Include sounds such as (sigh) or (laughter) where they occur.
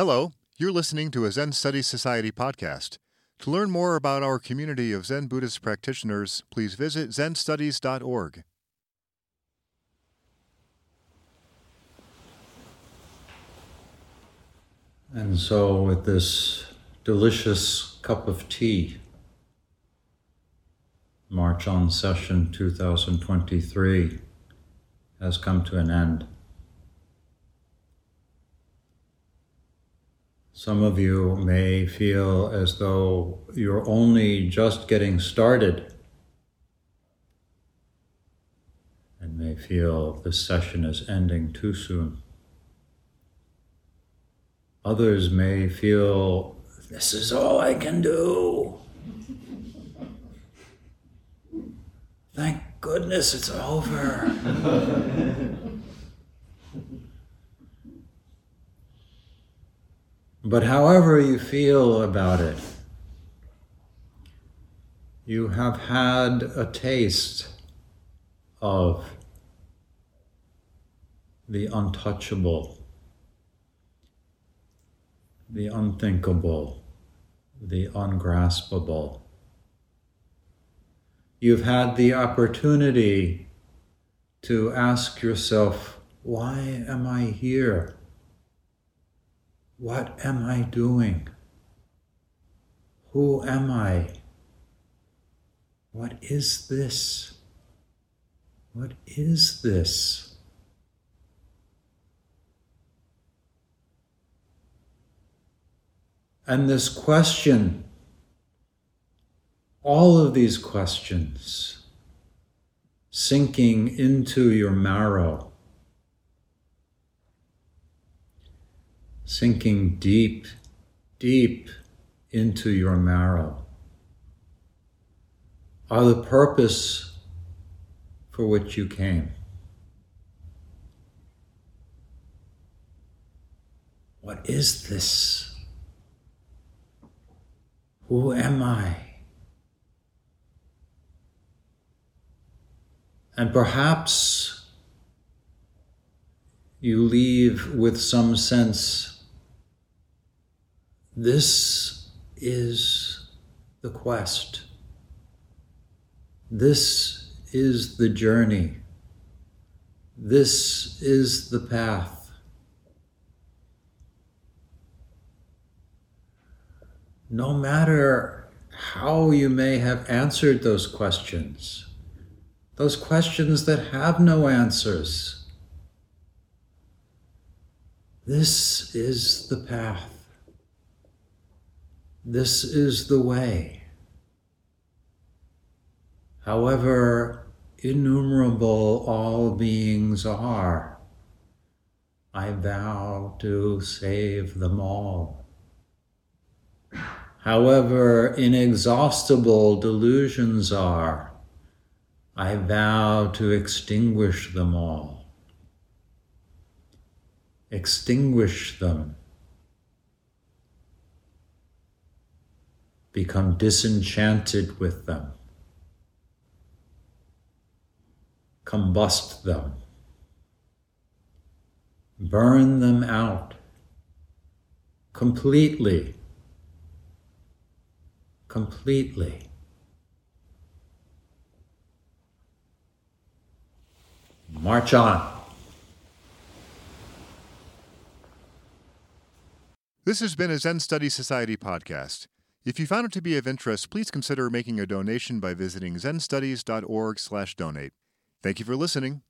Hello, you're listening to a Zen Studies Society podcast. To learn more about our community of Zen Buddhist practitioners, please visit zenstudies.org. And so, with this delicious cup of tea, March on Sesshin 2023 has come to an end. Some of you may feel as though you're only just getting started and may feel this sesshin is ending too soon. Others may feel this is all I can do. Thank goodness it's over. (laughs) but however you feel about it, you have had a taste of the untouchable the unthinkable, the ungraspable. You've had the opportunity to ask yourself, why am I here? What am I doing? Who am I? What is this? What is this? And this question, all of these questions, sinking into your marrow, sinking deep, deep into your marrow, are the purpose for which you came. What is this? Who am I? And perhaps you leave with some sense this is the quest. This is the journey. This is the path. no matter how you may have answered those questions, those questions that have no answers, this is the path. This is the way. However innumerable all beings are, I vow to save them all however inexhaustible delusions are, I vow to extinguish them all. Extinguish them. Become disenchanted with them. Combust them. Burn them out completely completely. March on. This has been a Zen Study Society podcast. If you found it to be of interest, please consider making a donation by visiting zenstudies.org/donate. Thank you for listening.